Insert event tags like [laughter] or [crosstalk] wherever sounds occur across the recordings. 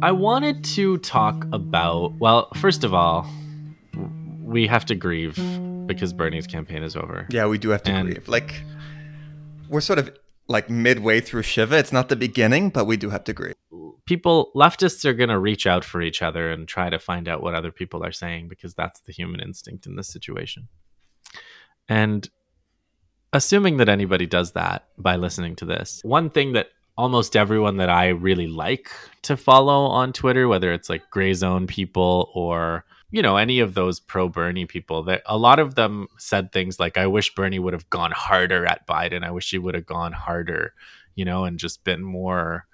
I wanted to talk about, well, first of all, we have to grieve because Bernie's campaign is over. Yeah, we do have to And- grieve. Like, we're sort of like midway through Shiva. It's not the beginning, but we do have to grieve. People, leftists are going to reach out for each other and try to find out what other people are saying because that's the human instinct in this situation. And assuming that anybody does that by listening to this, one thing that almost everyone that I really like to follow on Twitter, whether it's like gray zone people or you know any of those pro Bernie people, that a lot of them said things like, "I wish Bernie would have gone harder at Biden. I wish he would have gone harder," you know, and just been more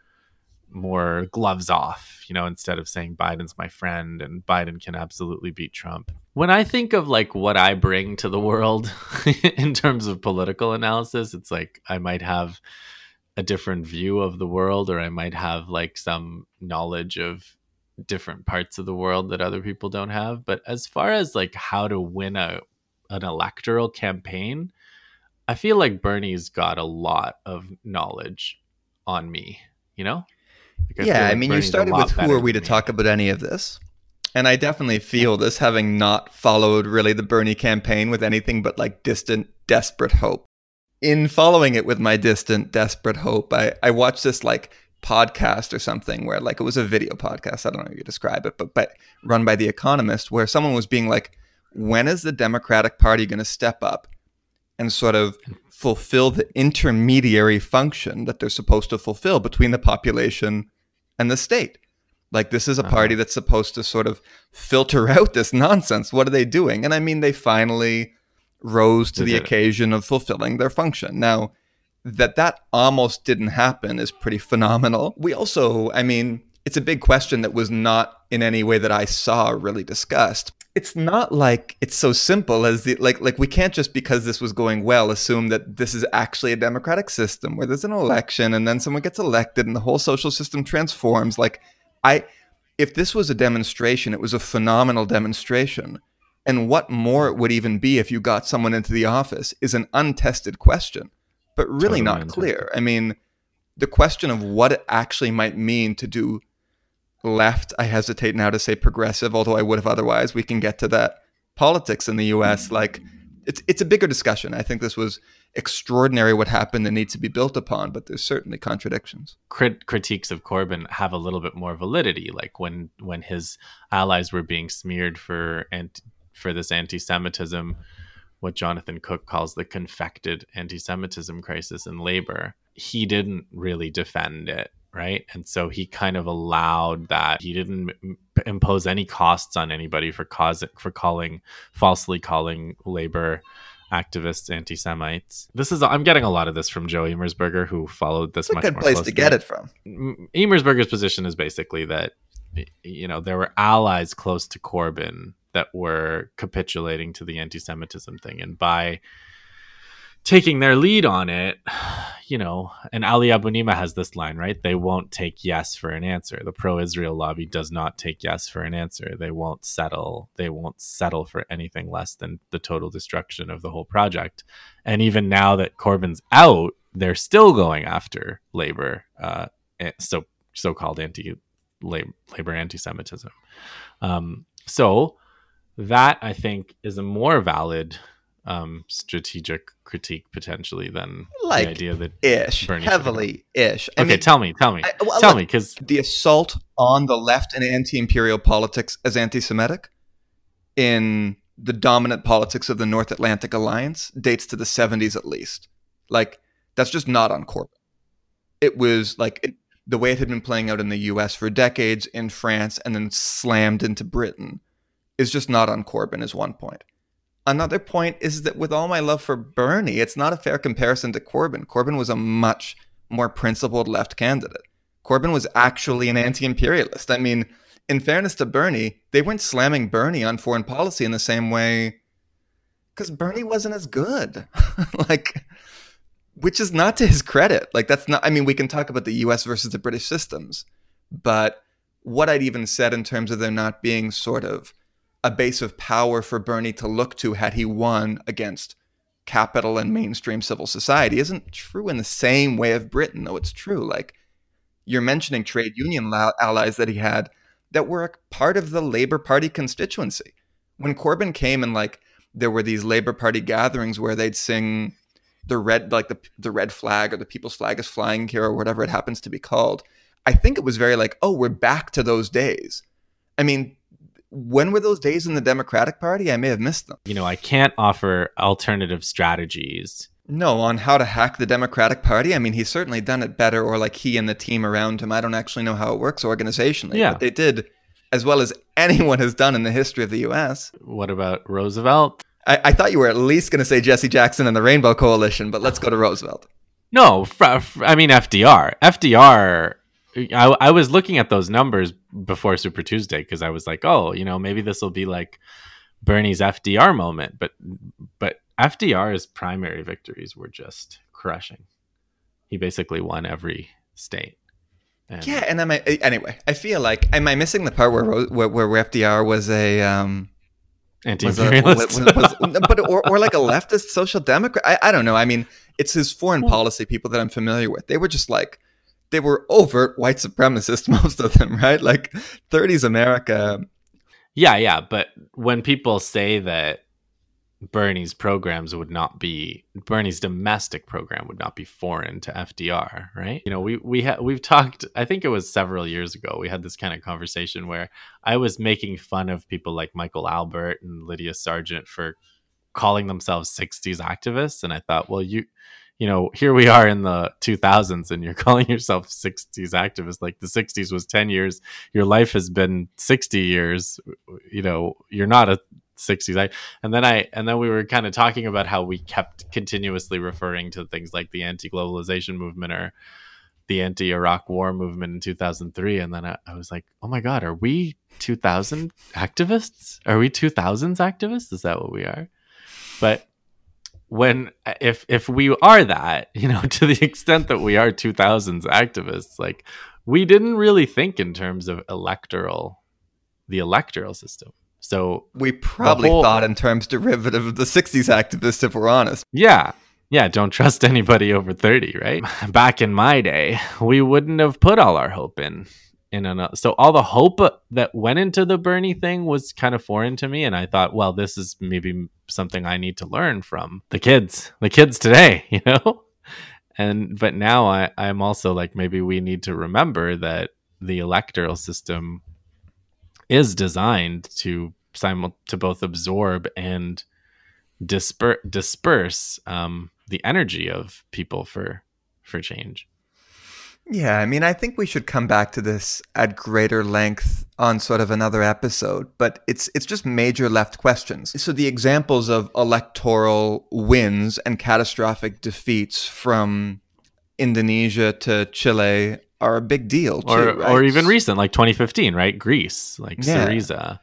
more gloves off, you know, instead of saying Biden's my friend and Biden can absolutely beat Trump. When I think of like what I bring to the world [laughs] in terms of political analysis, it's like I might have a different view of the world or I might have like some knowledge of different parts of the world that other people don't have, but as far as like how to win a an electoral campaign, I feel like Bernie's got a lot of knowledge on me, you know? Like, yeah, I like mean, you Bernie's a started with who are we to me. talk about any of this? And I definitely feel this having not followed really the Bernie campaign with anything but like distant, desperate hope. In following it with my distant, desperate hope, I, I watched this like podcast or something where like it was a video podcast. I don't know how you describe it, but but run by The Economist, where someone was being like, when is the Democratic Party going to step up and sort of fulfill the intermediary function that they're supposed to fulfill between the population and the state? Like this is a uh-huh. party that's supposed to sort of filter [laughs] out this nonsense. What are they doing? And I mean, they finally rose to They the did it. occasion of fulfilling their function. Now, that that almost didn't happen is pretty phenomenal. We also, I mean, it's a big question that was not in any way that I saw really discussed. It's not like it's so simple as the like like we can't just because this was going well assume that this is actually a democratic system where there's an election and then someone gets elected and the whole social system transforms. Like I if this was a demonstration, it was a phenomenal demonstration. And what more it would even be if you got someone into the office is an untested question, but really Totally not untested. clear. I mean, the question of what it actually might mean to do left, I hesitate now to say progressive, although I would have otherwise. We can get to that. Politics in the US, mm. like it's it's a bigger discussion. I think this was extraordinary what happened that needs to be built upon, but there's certainly contradictions. crit- critiques of Corbyn have a little bit more validity. Like when when his allies were being smeared for and for this anti-Semitism, what Jonathan Cook calls the confected anti-Semitism crisis in labor, he didn't really defend it, right? And so he kind of allowed that. He didn't impose any costs on anybody for cause for calling falsely calling labor activists anti-Semites. This is I'm getting a lot of this from Joe Emersberger, who followed this It's a much good more place to get it from. Emersberger's position is basically that you know there were allies close to Corbyn that were capitulating to the anti-Semitism thing, and by taking their lead on it, you know, and Ali Abunimah has this line, right? They won't take yes for an answer. The pro-Israel lobby does not take yes for an answer. They won't settle. They won't settle for anything less than the total destruction of the whole project. And even now that Corbyn's out, they're still going after labor, uh, so so-called anti labor anti-Semitism. Um, so that I think is a more valid um, strategic critique potentially than Like the idea that. Ish, Bernie heavily ish. I okay, mean, tell me, tell me, I- well, tell look, me, because the assault on the left and anti-imperial politics as anti-Semitic in the dominant politics of the North Atlantic Alliance dates to the 70s at least. Like that's just not on Corbyn. It was like it, the way it had been playing out in the U.S. for decades, in France, and then slammed into Britain, is just not on Corbyn. Is one point. Another point is that with all my love for Bernie, it's not a fair comparison to Corbyn. Corbyn was a much more principled left candidate. Corbyn was actually an anti imperialist. I mean, in fairness to Bernie, they weren't slamming Bernie on foreign policy in the same way because Bernie wasn't as good. [laughs] like, which is not to his credit. Like, that's not, I mean, we can talk about the US versus the British systems, but what I'd even said in terms of there not being sort of a base of power for Bernie to look to had he won against capital and mainstream civil society isn't true in the same way of Britain, though it's true. Like, You're mentioning trade union allies that he had that were part of the Labour Party constituency. When Corbyn came and like there were these Labour Party gatherings where they'd sing the red like the the red flag or the people's flag is flying here or whatever it happens to be called. I think it was very like, oh, we're back to those days. I mean, when were those days in the Democratic Party? I may have missed them. You know, I can't offer alternative strategies. No, on how to hack the Democratic Party. I mean, he's certainly done it better, or like he and the team around him. I don't actually know how it works organizationally, yeah. but they did as well as anyone has done in the history of the U.S. What about Roosevelt? I, I thought you were at least going to say Jesse Jackson and the Rainbow Coalition, but let's go to Roosevelt. No, I mean FDR. FDR. I, I was looking at those numbers before Super Tuesday because I was like, oh, you know, maybe this will be like Bernie's FDR moment, but but FDR's primary victories were just crushing. He basically won every state. And yeah, and I anyway. I feel like am I missing the part where where, where FDR was a um, anti-imperialist, was was, was, but or, or like a leftist social democrat. I, I don't know. I mean, it's his foreign policy people that I'm familiar with. They were just like they were overt white supremacists, [laughs] most of them, right? Like 30s America. Yeah, yeah. But when people say that Bernie's programs would not be Bernie's domestic program would not be foreign to FDR, right? You know, we we ha- we've talked. I think it was several years ago. We had this kind of conversation where I was making fun of people like Michael Albert and Lydia Sargent for calling themselves '60s activists, and I thought, well, you you know, here we are in the 2000s and you're [laughs] calling yourself 60s activist. Like the 60s was 10 years. Your life has been 60 years. You know, you're not a 60s and then i and then we were kind of talking about how we kept continuously referring to things like the anti-globalization movement or the anti-iraq war movement in 2003 and then I, I was like oh my god are we 2000 activists are we 2000s activists is that what we are but when if if we are that [laughs] you know to the extent that we are 2000s activists like we didn't really think in terms of electoral the electoral system so we probably whole, thought in terms derivative of the 60s activists, if we're honest. Yeah. Yeah. Don't trust [laughs] anybody over 30, right? [laughs] Back in my day, we wouldn't have put all our hope in. In an, so all the hope that went into the Bernie thing was kind of foreign to me, and I thought, well, this is maybe something I need to learn from the kids, the kids today, [laughs] you know. And but now I, I'm also like maybe we need to remember that the electoral system is designed to simul- to both absorb and disper- disperse um, the energy of people for for change. Yeah, I mean, I think we should come back to this at greater length on sort of another episode, but it's it's just major left questions. So the examples of electoral wins and catastrophic defeats from Indonesia to Chile are a big deal too, or right? or even recent, like 2015, right? Greece, like yeah. Syriza.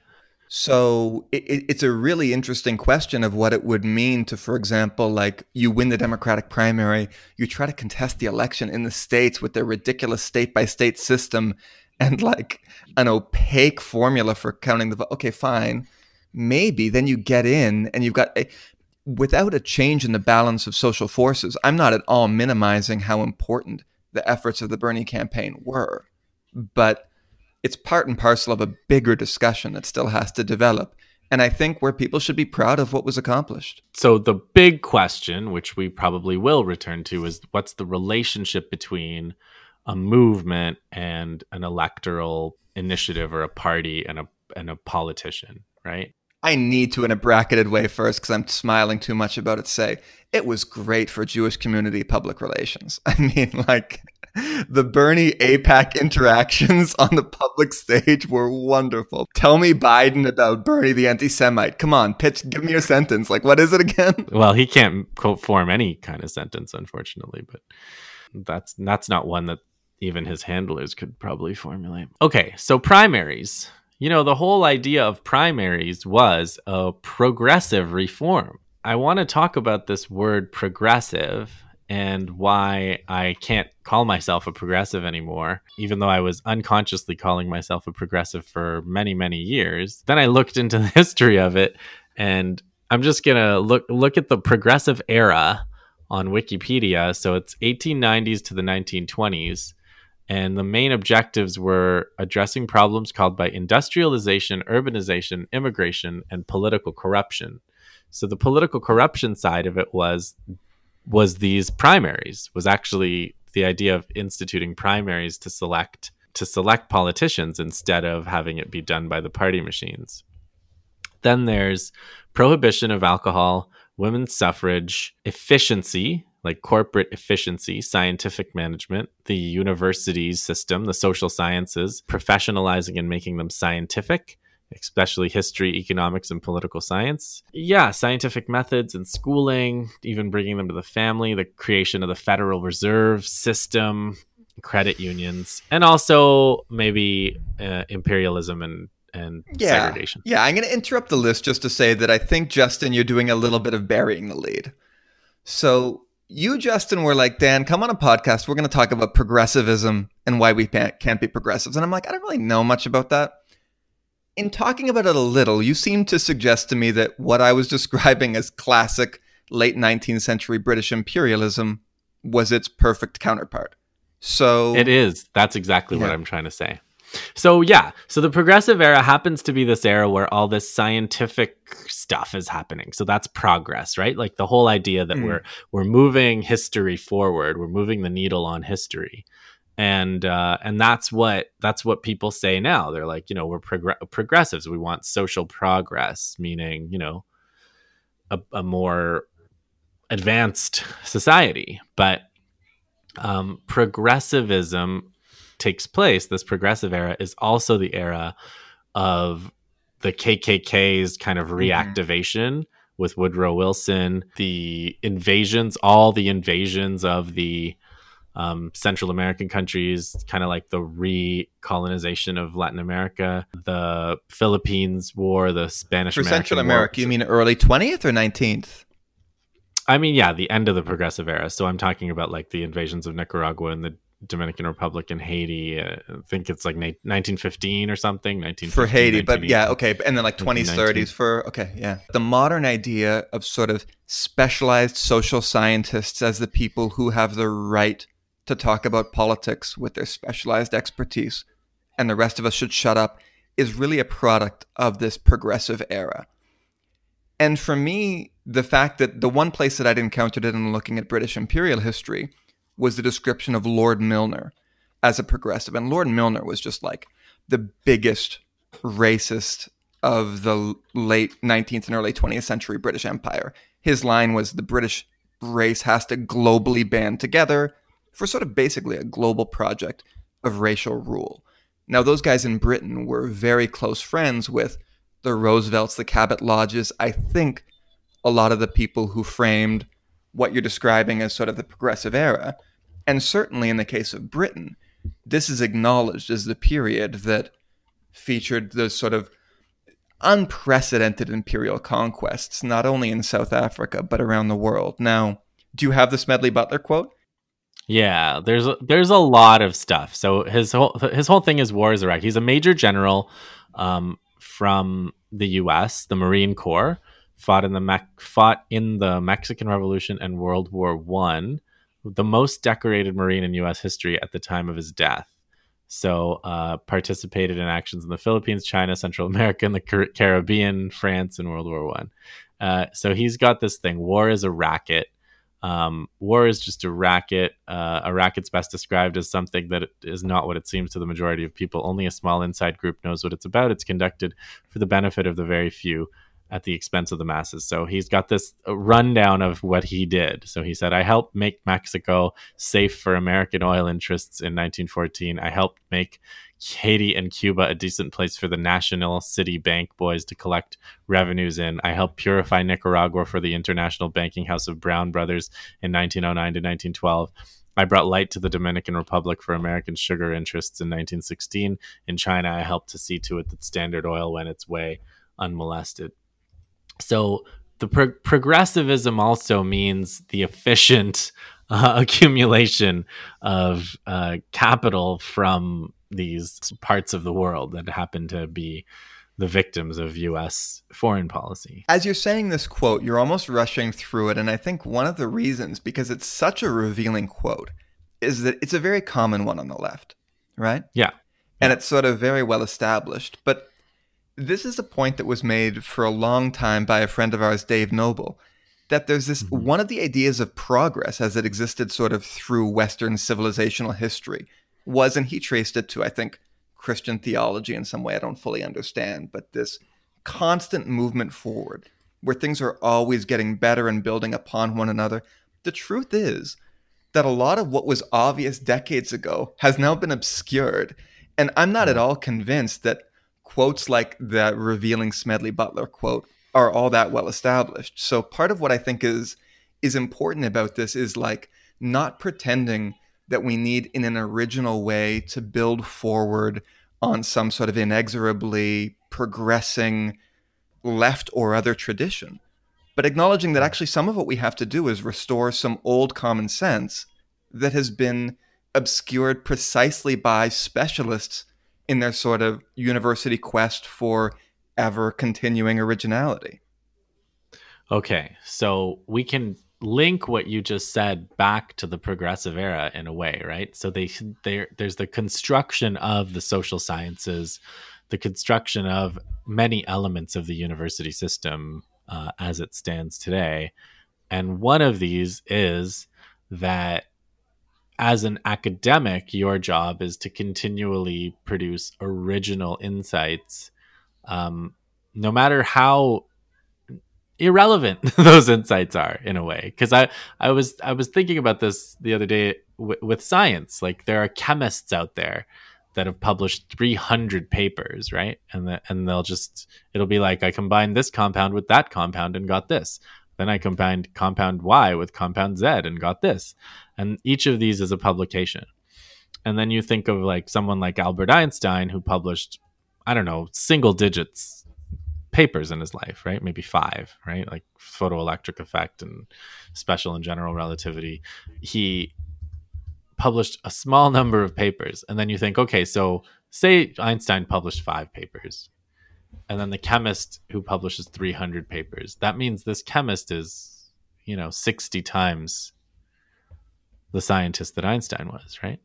So it, it's a really interesting question of what it would mean to, for example, like you win the Democratic primary, you try to contest the election in the states with their ridiculous state by state system and like an opaque formula for counting the vote. Okay, fine. Maybe then you get in and you've got a, without a change in the balance of social forces. I'm not at all minimizing how important the efforts of the Bernie campaign were. But it's part and parcel of a bigger discussion that still has to develop. And I think where people should be proud of what was accomplished. So, the big question, which we probably will return to, is what's the relationship between a movement and an electoral initiative or a party and a, and a politician, right? I need to, in a bracketed way first, because I'm smiling too much about it, say it was great for Jewish community public relations. [laughs] I mean, like the Bernie AIPAC interactions [laughs] on the public stage were wonderful. Tell me Biden about Bernie the anti Semite. Come on, pitch, give me your sentence. Like, what is it again? [laughs] Well, he can't quote form any kind of sentence, unfortunately, but that's that's not one that even his handlers could probably formulate. Okay, so primaries. You know, the whole idea of primaries was a progressive reform. I want to talk about this word progressive and why I can't call myself a progressive anymore, even though I was unconsciously calling myself a progressive for many, many years. Then I looked into the [laughs] history of it, and I'm just gonna look look at the progressive era on Wikipedia. So it's 1890s to the 1920s, And the main objectives were addressing problems caused by industrialization, urbanization, immigration, and political corruption. So the political corruption side of it was was these primaries, was actually the idea of instituting primaries to select to select politicians instead of having it be done by the party machines. Then there's prohibition of alcohol, women's suffrage, efficiency, like corporate efficiency, scientific management, the universities system, the social sciences, professionalizing and making them scientific, especially history, economics, and political science. Yeah, scientific methods and schooling, even bringing them to the family, the creation of the Federal Reserve System, credit unions, and also maybe uh, imperialism and and yeah. segregation. Yeah, I'm going to interrupt the list just to say that I think Justin, you're doing a little bit of burying the lead. So you, Justin, were like, Dan, come on a podcast. We're going to talk about progressivism and why we can't be progressives. And I'm like, I don't really know much about that. In talking about it a little, you seem to suggest to me that what I was [laughs] describing as classic late 19th century British imperialism was its perfect counterpart. So it is. That's exactly yeah. what I'm trying to say. So yeah, so the progressive era happens to be this era where all this scientific stuff is happening. So that's progress, right? Like the whole idea that mm. we're we're moving history forward, we're moving the needle on history. And uh, and that's what that's what people say now. They're like, you know, we're prog- progressives. We want social progress, meaning, you know, a, a more advanced society. But um, progressivism takes place, this progressive era, is also the era of the KKK's kind of mm-hmm. reactivation mm-hmm. with Woodrow Wilson, the invasions, all the invasions of the um, Central American countries, kind of like the recolonization of Latin America, the Philippines War, the Spanish For Central America, War. you mean early 20th or 19th? I mean, yeah, the end of the progressive era. So I'm talking about like the invasions of Nicaragua and the Dominican Republic and Haiti. Uh, I think it's like 1915 or something. 19 for Haiti, but yeah, okay, and then like 20s, 30s for okay, yeah. The modern idea of sort of specialized social scientists as the people who have the right to talk about politics with their specialized expertise, and the rest of us should shut up, is really a product of this progressive era. And for me, the fact that the one place that I'd encountered it in looking at British imperial history was the description of Lord Milner as a progressive. And Lord Milner was just like the biggest racist of the late 19th and early 20th century British Empire. His line was the British race has to globally band together for sort of basically a global project of racial rule. Now, those guys in Britain were very close friends with the Roosevelts, the Cabot Lodges. I think a lot of the people who framed what you're describing as sort of the progressive era and certainly in the case of Britain, this is acknowledged as the period that featured those sort of unprecedented imperial conquests, not only in South Africa, but around the world. Now, do you have the Smedley Butler quote? Yeah, there's a, there's a lot of stuff. So his whole his whole thing is war is Iraq. He's a major general um, from the U.S., the Marine Corps, fought in the Me- fought in the Mexican Revolution and World War One the most decorated Marine in U.S. history at the time of his death. So, uh, participated in actions in the Philippines, China, Central America, and the Car- Caribbean, France, and World War One. Uh, so he's got this thing: war is a racket. Um, war is just a racket. Uh, a racket's best described as something that is not what it seems to the majority of people. Only a small inside group knows what it's about. It's conducted for the benefit of the very few at the expense of the masses. So he's got this uh, rundown of what he did. So he said, I helped make Mexico safe for American oil interests in 1914. I helped make Haiti and Cuba a decent place for the National City Bank boys to collect revenues in. I helped purify Nicaragua for the International Banking House of Brown Brothers in 1909 to 1912. I brought light to the Dominican Republic for American sugar interests in 1916. In China, I helped to see to it that Standard Oil went its way unmolested. So the pro- progressivism also means the efficient [laughs] uh, accumulation of uh, capital from these parts of the world that happen to be the victims of US foreign policy. As you're saying this quote, you're almost rushing through it. And I think one of the reasons, because it's such a revealing quote, is that it's a very common one on the left. right? Yeah. And it's sort of very well established. But this is a point that was made for a long time by a friend of ours, Dave Noble, that there's this mm-hmm. one of the ideas of progress as it existed sort of through Western civilizational history was, and he traced it to, I think, Christian theology in some way I don't fully understand, but this constant movement forward where things are always getting better and building upon one another. The truth is that a lot of what was obvious decades ago has now been obscured. And I'm not at all convinced that quotes like the revealing Smedley Butler quote are all that well established. So part of what I think is is important about this is like not pretending that we need in an original way to build forward on some sort of inexorably progressing left or other tradition, but acknowledging that actually some of what we have to do is restore some old common sense that has been obscured precisely by specialists in their sort of university quest for ever continuing originality. Okay, so we can link what you just said back to the progressive era in a way, right? So they there there's the construction of the social sciences, the construction of many elements of the university system uh, as it stands today, and one of these is that as an academic, your job is to continually produce original insights, um, no matter how irrelevant [laughs] those insights are in a way. Because i i was i was thinking about this the other day w- with science. Like there are chemists out there that have published 300 papers right? And the, and they'll just it'll be like i combined this compound with that compound and got this then i combined compound y with compound z and got this and each of these is a publication and then you think of like someone like albert einstein who published i don't know single digits papers in his life, right? Maybe five, right? Like photoelectric effect and special and general relativity. He published a small number of papers. And then you think, okay, so say Einstein published five papers. And then the chemist who publishes 300 papers. That means this chemist is, you know, 60 times the scientist that Einstein was, right?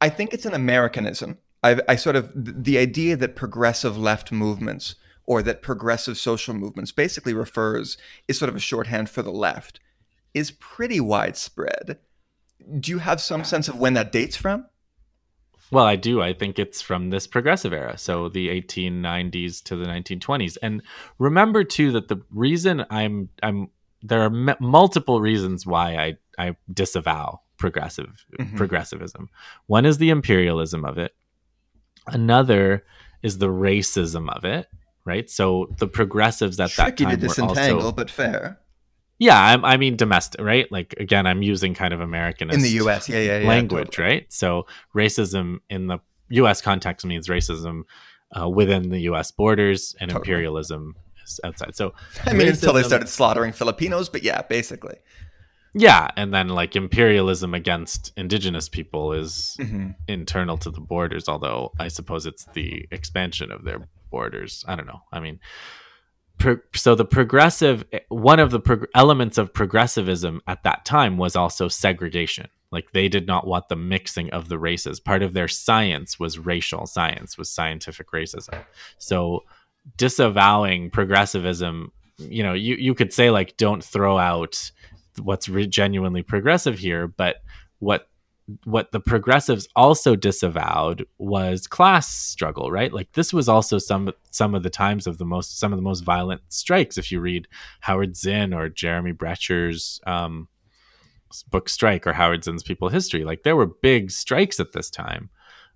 I think it's an Americanism. I, I sort of, the idea that progressive left movements or that progressive social movements basically refers is sort of a shorthand for the left is pretty widespread. Do you have some sense of when that dates from? Well, I do. I think it's from this progressive era, so the 1890s to the 1920s. And remember too that the reason I'm I'm there are m- multiple reasons why I I disavow progressive mm-hmm. progressivism. One is the imperialism of it. Another is the racism of it right? So the progressives at Tricky that time to disentangle, were also, but fair. Yeah, I, I, mean domestic, right? Like again, I'm using kind of American in the U.S. Yeah, yeah, yeah language, totally. right? So racism in the U.S. context means racism uh, within the U.S. borders, and totally. imperialism is outside. So I mean, racism, until they started slaughtering Filipinos, but yeah, basically. Yeah, and then like imperialism against indigenous people is mm-hmm. internal to the borders, although I suppose it's the expansion of their borders. I don't know. I mean, pro- so the progressive one of the elements of progressivism at that time was also segregation. Like they did not want the mixing of the races. Part of their science was racial science, was scientific racism. So disavowing progressivism, you know, you you could say like don't throw out what's re- genuinely progressive here, but what what the progressives also disavowed was class struggle right? Like this was also some some of the times of the most some of the most violent strikes. If you read howard zinn or jeremy brecher's um, book strike or howard zinn's people history like there were big strikes at this time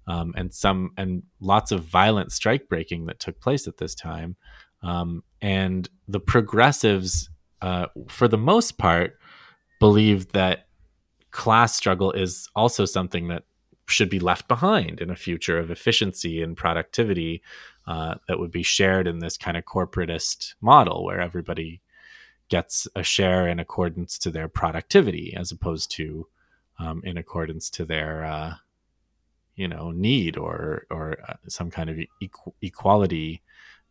um, and some and lots of violent strike breaking that took place at this time um, and the progressives uh, for the most part believed that class struggle is also something that should be left behind in a future of efficiency and productivity uh, that would be shared in this kind of corporatist model where everybody gets a share in accordance to their productivity as opposed to um, in accordance to their uh, you know need or or uh, some kind of equ- equality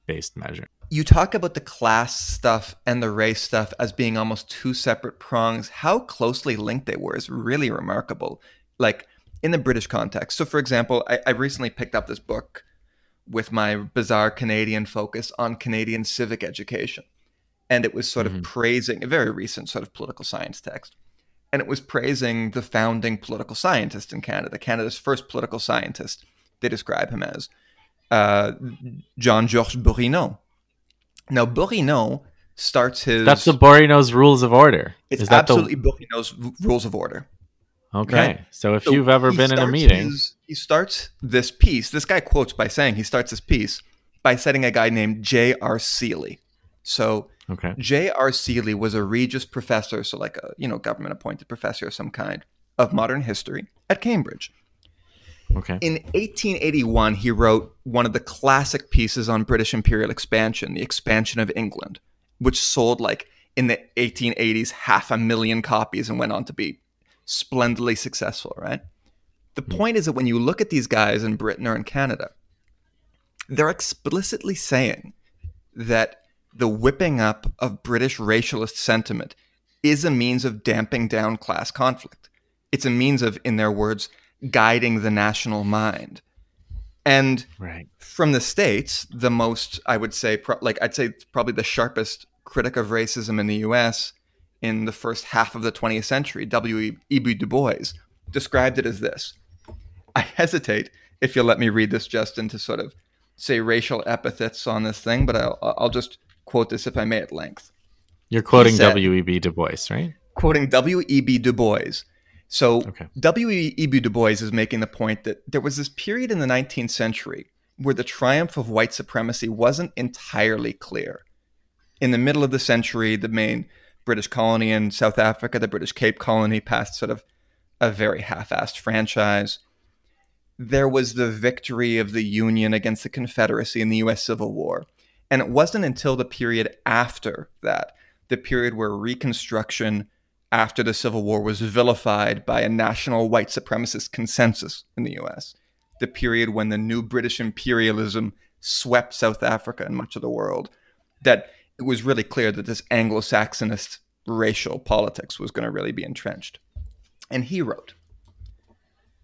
based measure you talk about the class stuff and the race stuff as being almost two separate prongs. How closely linked they were is really remarkable. Like in the British context. So, for example, I, I recently picked up this book with my bizarre Canadian focus on Canadian civic education. And it was sort of Mhm. praising a very recent sort of political science text. And it was praising the founding political scientist in Canada, Canada's first political scientist. They describe him as uh, John George Bourinot. Now, Bourinot starts his. That's the Bourinot's rules of order. It's Is that absolutely Bourinot's r- rules of order. the okay? So if So you've ever been in a meeting, his- he starts this piece. This guy quotes by saying he starts this piece by citing a guy named J.R. Seeley. So okay, J.R. Seeley was a Regius professor, so like a you know government appointed professor of some kind of modern history at Cambridge. Okay, In 1881, he wrote one of the classic pieces on British imperial expansion, the expansion of England, which sold like in the 1880s half a million copies and went on to be splendidly successful, right? The hmm. point is that when you look at these guys in Britain or in Canada, they're explicitly saying that the whipping up of British racialist sentiment is a means of damping down class conflict. It's a means of, in their words, guiding the national mind. And right, from the states, the most I would say, pro- like I'd say, probably the sharpest critic of racism in the U.S. in the first half of the 20th century, W. E. B. Du Bois, described it as this. I hesitate, if you'll let me read this, Justin, to sort of say racial epithets on this thing, but I'll, I'll just quote this if I may at length. you're quoting W. E. B. Du Bois, right? quoting W.E.B. Du Bois. So Okay. W.E.B. Du Bois is making the point that there was this period in the 19th century where the triumph of white supremacy wasn't entirely clear. In the middle of the century, the main British colony in South Africa, the British Cape Colony, passed sort of a very half-assed franchise. There was the victory of the Union against the Confederacy in the U.S. Civil War. And it wasn't until the period after that, the period where Reconstruction after the Civil War was vilified by a national white supremacist consensus in the US, the period when the new British imperialism swept South Africa and much of the world, that it was really clear that this Anglo Saxonist racial politics was going to really be entrenched. And he wrote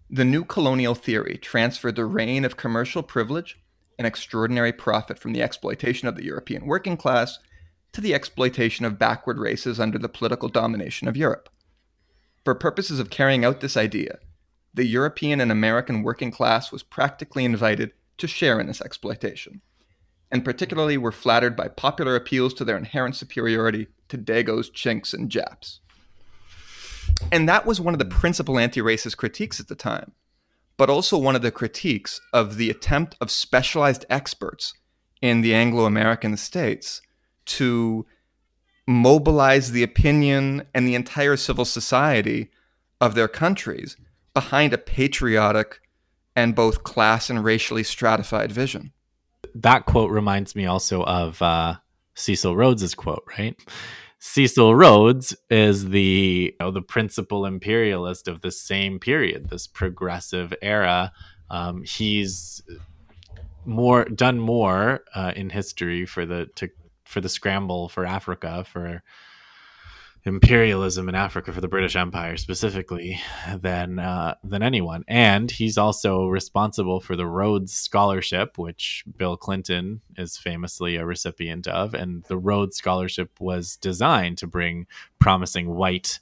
The new colonial theory transferred the reign of commercial privilege and extraordinary profit from the exploitation of the European working class to the exploitation of backward races under the political domination of Europe. For purposes of carrying out this idea, the European and American working class was practically invited to share in this exploitation, and particularly were flattered by popular appeals to their inherent superiority to Dagos, Chinks, and Japs. And that was one of the principal anti racist critiques at the time, but also one of the critiques of the attempt of specialized experts in the Anglo American states to mobilize the opinion and the entire civil society of their countries behind a patriotic and both class and racially stratified vision. that quote reminds me also of uh, Cecil Rhodes's quote, right? Cecil Rhodes is the you know, the principal imperialist of the same period, this progressive era. Um, he's more done more uh, in history for the to for the scramble for Africa for imperialism in Africa for the British Empire specifically than uh, than anyone, and he's also responsible for the Rhodes Scholarship, which Bill Clinton is famously a recipient of, and the Rhodes Scholarship was designed to bring promising white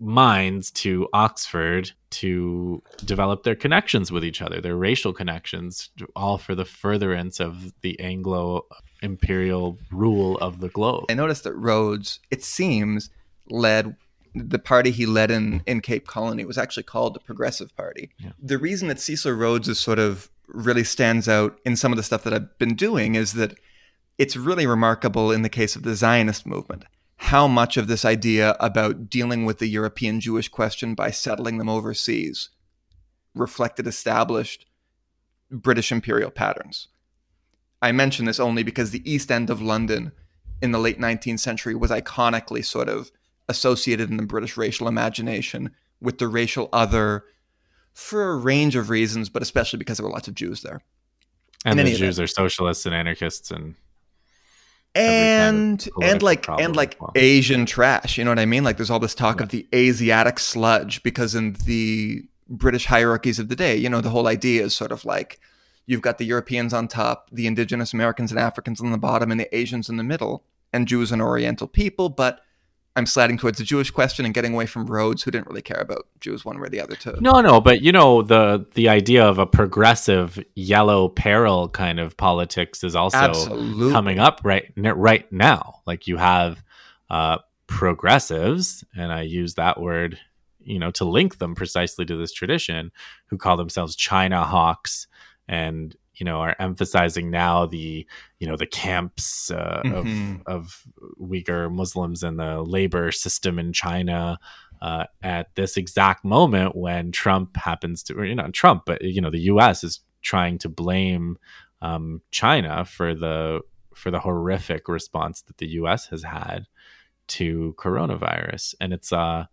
minds to Oxford to develop their connections with each other, their racial connections, all for the furtherance of the Anglo imperial rule of the globe. I noticed that Rhodes, it seems, led the party he led in, in Cape Colony was actually called the Progressive Party. Yeah. The reason that Cecil Rhodes is sort of really stands out in some of the stuff that I've been doing is that it's really remarkable in the case of the Zionist movement how much of this idea about dealing with the European Jewish question by settling them overseas reflected established British imperial patterns. I mention this only because the East End of London in the late 19th century was iconically sort of associated in the British racial imagination with the racial other for a range of reasons, but especially because there were lots of Jews there. And the Jews are socialists and anarchists and And kind of and like and like well. Asian trash, you know what I mean? Like there's all this talk of the Asiatic sludge because in the British hierarchies of the day. You know, the whole idea is sort of like you've got the Europeans on top, the indigenous Americans and Africans on the bottom, and the Asians in the middle, and Jews and Oriental people. But I'm sliding towards the Jewish question and getting away from Rhodes, who didn't really care about Jews one way or the other. Too. No, no, but you know the the idea of a progressive yellow peril kind of politics is also Absolutely. coming up right right now. Like you have uh, progressives, and I use that word, you know, to link them precisely to this tradition, who call themselves China hawks and you know are emphasizing now the you know the camps uh, mm-hmm. of of Uyghur Muslims and the labor system in China uh, at this exact moment when Trump happens to or you know Trump but you know the U.S. is trying to blame um, China for the for the horrific response that the U.S. has had to coronavirus and it's uh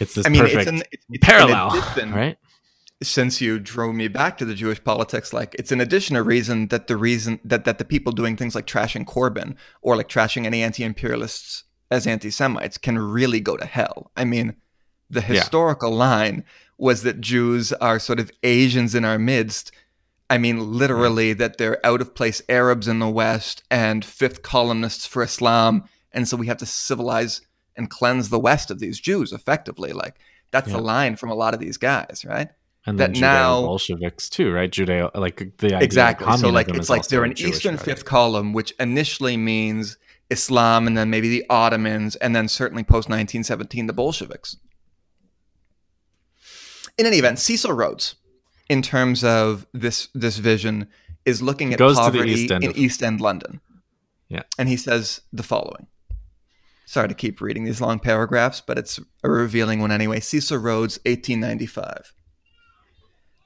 it's this I mean, perfect it's an, it's, parallel [laughs] right since you drove me back to the Jewish politics, like it's an additional reason that the reason that, that the people doing things like trashing Corbyn or like trashing any anti-imperialists as anti-Semites can really go to hell. I mean, the historical yeah. line was that Jews are sort of Asians in our midst. I mean, literally yeah. that they're out of place Arabs in the West and fifth columnists for Islam, and so we have to civilize and cleanse the West of these Jews effectively. Like that's yeah. the line from a lot of these guys, right? And that now Bolsheviks too, right? Judeo, like the exactly. so like it's like they're an Eastern fifth column, which initially means Islam, and then maybe the Ottomans, and then certainly post 1917 the Bolsheviks. In any event, Cecil Rhodes, in terms of this this vision, is looking at poverty East in of- East End London. Yeah, and he says the following. Sorry to keep reading these long paragraphs, but it's a revealing one anyway. Cecil Rhodes, 1895.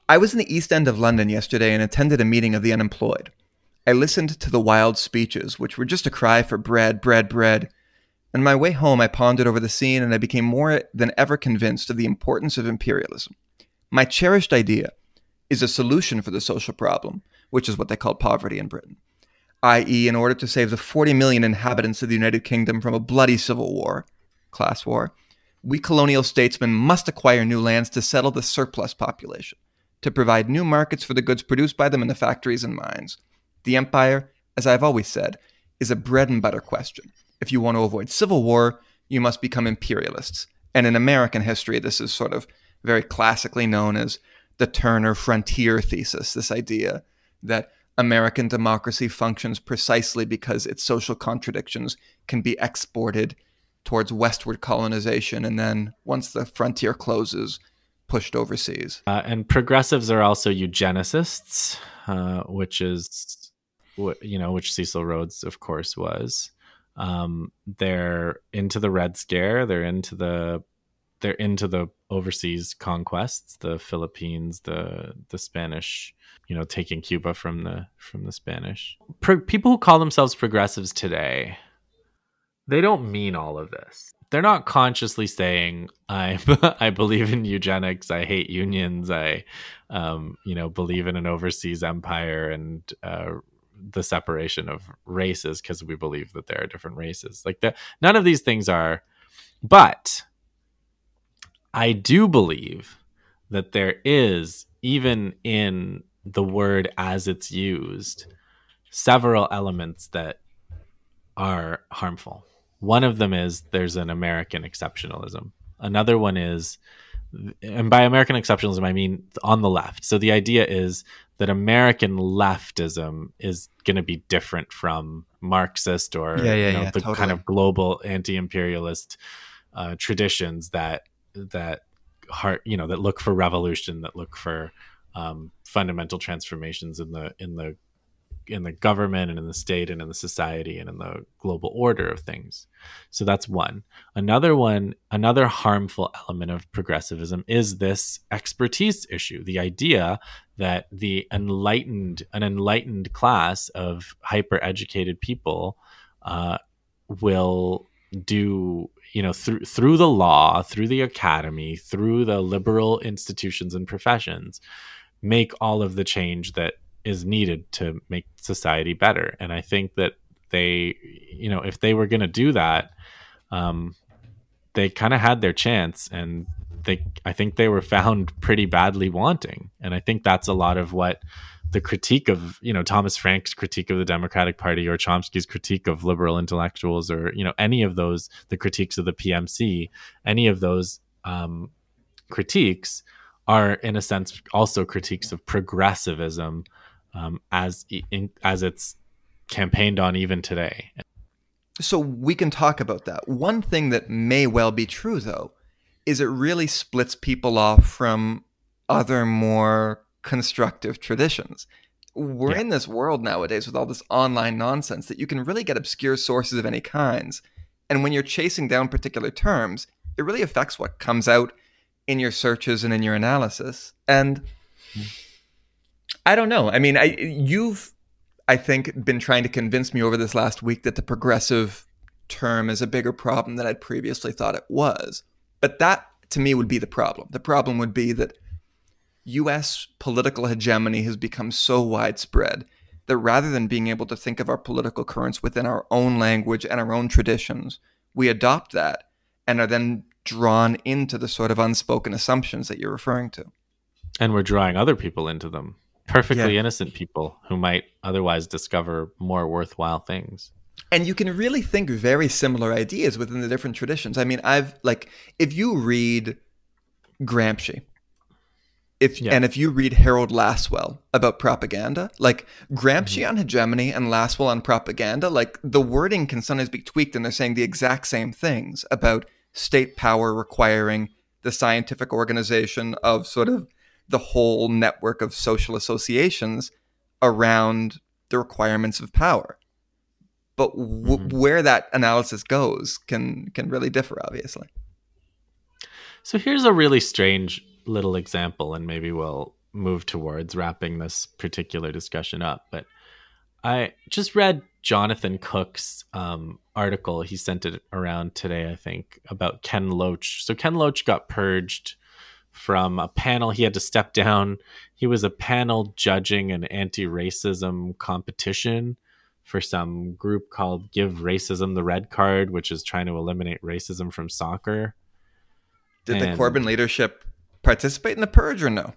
I was in the East End of London yesterday and attended a meeting of the unemployed. I listened to the wild speeches, which were just a cry for bread, bread, bread. On my way home, I pondered over the scene and I became more than ever convinced of the importance of imperialism. My cherished idea is a solution for the social problem, which is what they call poverty in Britain, i.e., in order to save the 40 million inhabitants of the United Kingdom from a bloody civil war, class war, we colonial statesmen must acquire new lands to settle the surplus population to provide new markets for the goods produced by them in the factories and mines. The empire, as I've always said, is a bread and butter question. If you want to avoid civil war, you must become imperialists. And in American history, this is sort of very classically known as the Turner frontier thesis this idea that American democracy functions precisely because its social contradictions can be exported towards westward colonization. And then once the frontier closes, pushed overseas. Uh, and progressives are also eugenicists, uh, which is, you know, which Cecil Rhodes, of course, was. Um, they're into the Red Scare. They're into the they're into the overseas conquests, the Philippines, the the Spanish, you know, taking Cuba from the from the Spanish. Pro- people who call themselves progressives today, they don't mean all of this they're not consciously saying I [laughs] I believe in eugenics, I hate unions, I um, you know believe in an overseas empire and uh, the separation of races because we believe that there are different races. Like that, none of these things are, but I do believe that there is even in the word as it's used several elements that are harmful one of them is there's an American exceptionalism. Another one is, and by American exceptionalism, I mean on the left. So the idea is that American leftism is going to be different from Marxist or yeah, yeah, you know, yeah, the totally. kind of global anti-imperialist uh, traditions that that heart you know that look for revolution, that look for um, fundamental transformations in the in the in the government and in the state and in the society and in the global order of things. So that's one. Another one, another harmful element of progressivism is this expertise issue. The idea that the enlightened, an enlightened class of hyper educated people uh, will do you know through through the law through the academy through the liberal institutions and professions make all of the change that is needed to make society better. And I think that they, you know, if they were going to do that, um, they kind of had their chance, and they I think they were found [laughs] pretty badly wanting, and I think that's a lot of what the critique of you know Thomas Frank's critique of the Democratic Party or Chomsky's critique of liberal intellectuals or you know any of those the critiques of the PMC any of those um, critiques are in a sense also critiques of progressivism um, as in, as it's campaigned on even today. So we can talk about that. One thing that may well be true though is it really splits people off from other more constructive traditions. We're yeah. in this world nowadays with all this online nonsense that you can really get obscure sources of any kinds. And when you're chasing down particular terms, it really affects what comes out in your searches and in your analysis. And I don't know. I mean, I you've I think been trying to convince me over this last week that the progressive term is a bigger problem than I'd previously thought it was. But that to me would be the problem. The problem would be that US political hegemony has become so widespread that rather than being able to think of our political currents within our own language and our own traditions, we adopt that and are then drawn into the sort of unspoken assumptions that you're referring to. And we're drawing other people into them, perfectly yeah. innocent people who might otherwise discover more worthwhile things. And you can really think very similar ideas within the different traditions. I mean, I've like if you read Gramsci, if yeah. and if you read Harold Lasswell about propaganda, like Gramsci mm-hmm. on hegemony and Lasswell on propaganda, like the wording can sometimes be tweaked and they're saying the exact same things about state power requiring the scientific organization of sort of the whole network of social associations around the requirements of power. But w- mm-hmm. where that analysis goes can can really differ, obviously. So here's a really strange little example, and maybe we'll move towards wrapping this particular discussion up. But I just read Jonathan Cook's um, article. He sent it around today, I think, about Ken Loach. So Ken Loach got purged from a panel. He had to step down. He was a panel judging an anti-racism competition for some group called Give Racism the Red Card, which is trying to eliminate racism from soccer. Did and the Corbyn leadership participate in the purge or no?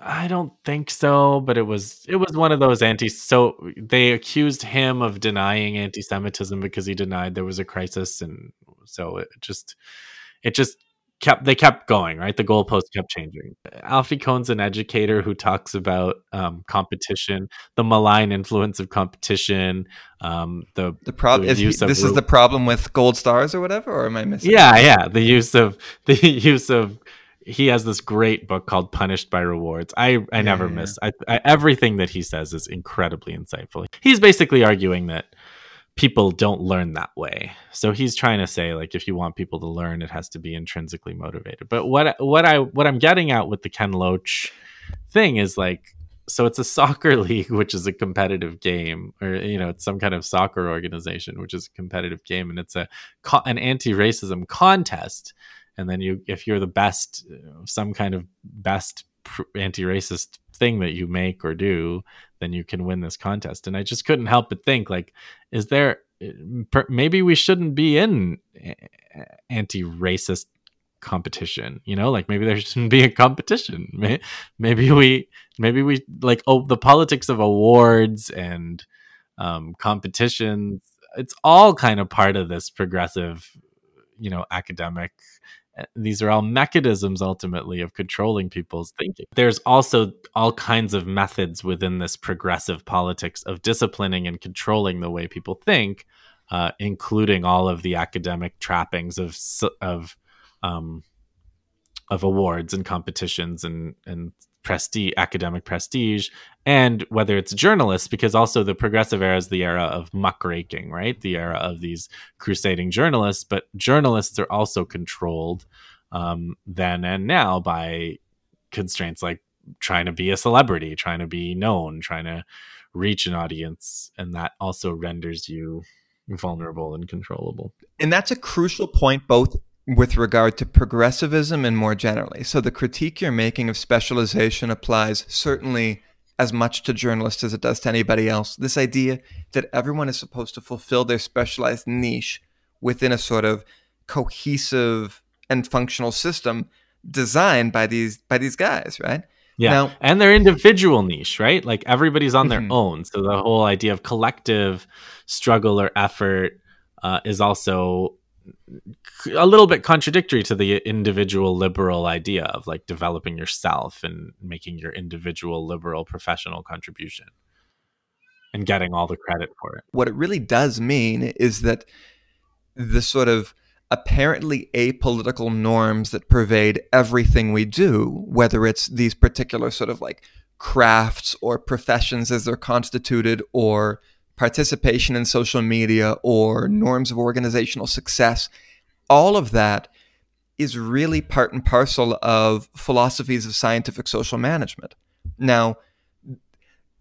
I don't think so, but it was it was one of those anti. So they accused him of denying anti-Semitism because he denied there was a crisis, and so it just it just kept they kept going right. The goalpost kept changing. Alfie Kohn's an educator who talks about um, competition, the malign influence of competition. Um, the the problem is this is the problem with gold stars or whatever, or am I missing? Yeah, yeah. The use of [laughs] the use of he has this great book called Punished by Rewards. I I yeah, never yeah. miss. I, I, everything that he says is incredibly insightful. He's basically arguing that people don't learn that way. So he's trying to say like if you want people to learn, it has to be intrinsically motivated. But what what I what I'm getting at with the Ken Loach thing is like so it's a soccer [laughs] league which is a competitive game or you know it's some kind of soccer organization which is a competitive game and it's a an anti-racism contest and then you if you're the best uh, some kind of best anti-racist thing that you make or do then you can win this contest. And i just couldn't help but think like is there maybe we shouldn't be in anti-racist competition you know? Like maybe there [laughs] shouldn't be a competition. [laughs] Maybe we maybe we like oh the politics of awards and um competitions it's all kind of part of this progressive you know academic Eh, these are all mechanisms ultimately of controlling people's thinking. There's also all kinds of methods within this progressive politics of disciplining and controlling the way people think, uh, including all of the academic trappings of of um, of awards and competitions and and prestige academic prestige and whether it's journalists because also the progressive era is the era of muckraking right? The era of these crusading journalists but journalists are also controlled um, then and now by constraints like trying to be a celebrity trying to be known trying to reach an audience and that also renders you vulnerable and controllable. And that's a crucial point both with regard to progressivism and more generally. So the critique you're making of specialization applies certainly as much to journalists as it does to anybody else. This idea that everyone is supposed to fulfill their specialized niche within a sort of cohesive and functional system designed by these by these guys, right? Yeah. Now, and their individual niche, right? Like everybody's on their mm-hmm. own. So the whole idea of collective struggle or effort uh, is also a little bit contradictory to the individual liberal idea of like developing yourself and making your individual liberal professional contribution and getting all the credit for it. What it really does mean is that the sort of apparently apolitical norms that pervade everything we do, whether it's these particular sort of like crafts or professions as they're constituted, or participation in social media, or norms of organizational success, all of that is really part and parcel of philosophies of scientific social management. Now,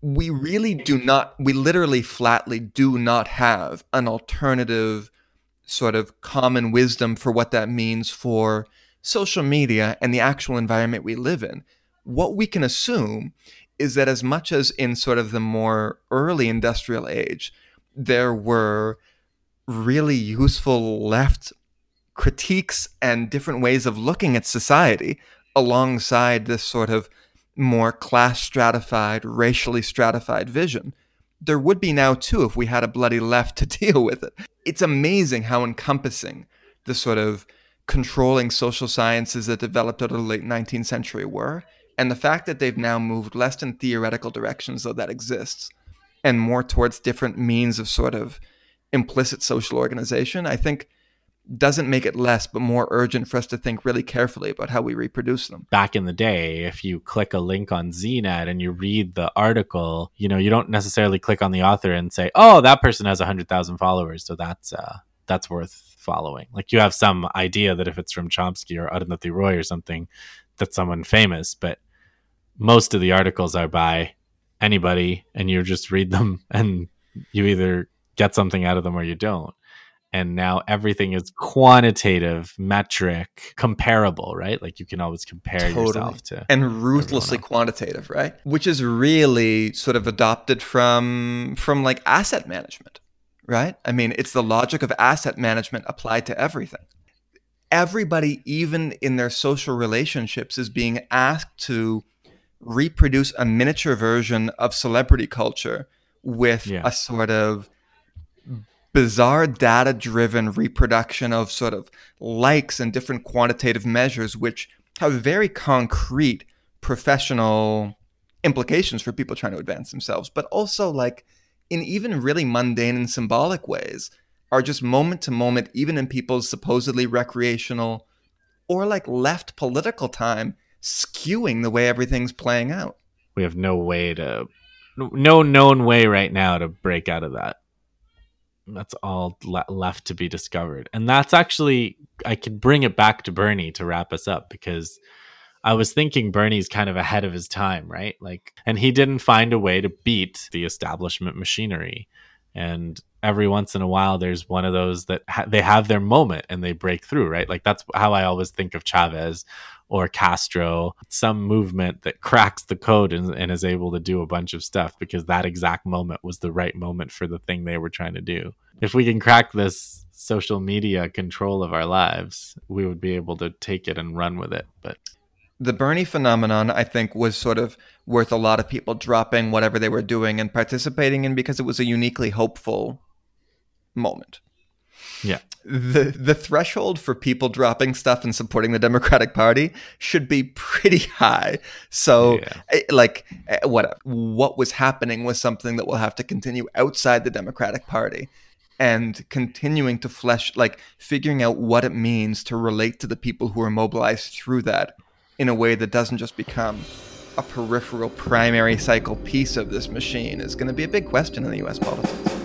we really do not, we literally flatly do not have an alternative sort of common wisdom for what that means for social media and the actual environment we live in. What we can assume is that as much as in sort of the more early industrial age, there were really useful left critiques and different ways of looking at society alongside this sort of more class stratified, racially stratified vision. There would be now too if we had a bloody left to [laughs] deal with it. It's amazing how encompassing the sort of controlling social sciences that developed out of the late 19th century were. And the fact that they've now moved less in theoretical directions, though that exists, and more towards different means of sort of implicit social organization, I think doesn't make it less, but more urgent for us to think really carefully about how we reproduce them. Back in the day, if you click a link on ZNet and you read the article, you know, you don't necessarily click on the author and say, "Oh, that person has 100,000 followers, so that's uh that's worth following." Like you have some idea that if it's from Chomsky or Arundhati Roy or something, that's someone famous, but most of the articles are by anybody and you just read [laughs] them and you either get something out of them or you don't. And now everything is quantitative metric comparable right? Like you can always compare totally. yourself to and ruthlessly quantitative right? Which is really sort of adopted from from like asset management right? I mean it's the logic of asset management applied to everything. Everybody even in their social relationships is being asked to reproduce a miniature version of celebrity culture with yeah. a sort of bizarre data driven reproduction of sort of likes and different quantitative measures, which have very concrete professional implications for people trying to advance themselves, but also like in even really mundane and symbolic ways are just moment to moment, even in people's supposedly recreational or like left political time, skewing the way everything's playing out. We have no way to, no known way right now to break out of that. That's all le- left to be discovered. And that's actually i could bring it back to bernie to wrap us up because i was thinking bernie's kind of ahead of his time right? Like and he didn't find a way to beat the establishment machinery. And every once in a while there's one of those that ha- they have their moment and they break through right like that's how i always think of chavez or Castro, some movement that cracks the code and, and, is able to do a bunch of stuff because that exact moment was the right moment for the thing they were trying to do. If we can crack this social media control of our lives, we would be able to take it and run with it. But the Bernie phenomenon, I think, was sort of worth a lot of people dropping whatever they were doing and participating in because it was a uniquely hopeful moment. Yeah. The the threshold for people dropping stuff and supporting the Democratic Party should be pretty [laughs] high. So yeah. Eh, like eh, what what was happening was something that will have to continue outside the Democratic Party and continuing to flesh like figuring out what it means to relate to the people who are mobilized through that in a way that doesn't just become a peripheral primary cycle piece of this machine is going to be a big question in the US politics.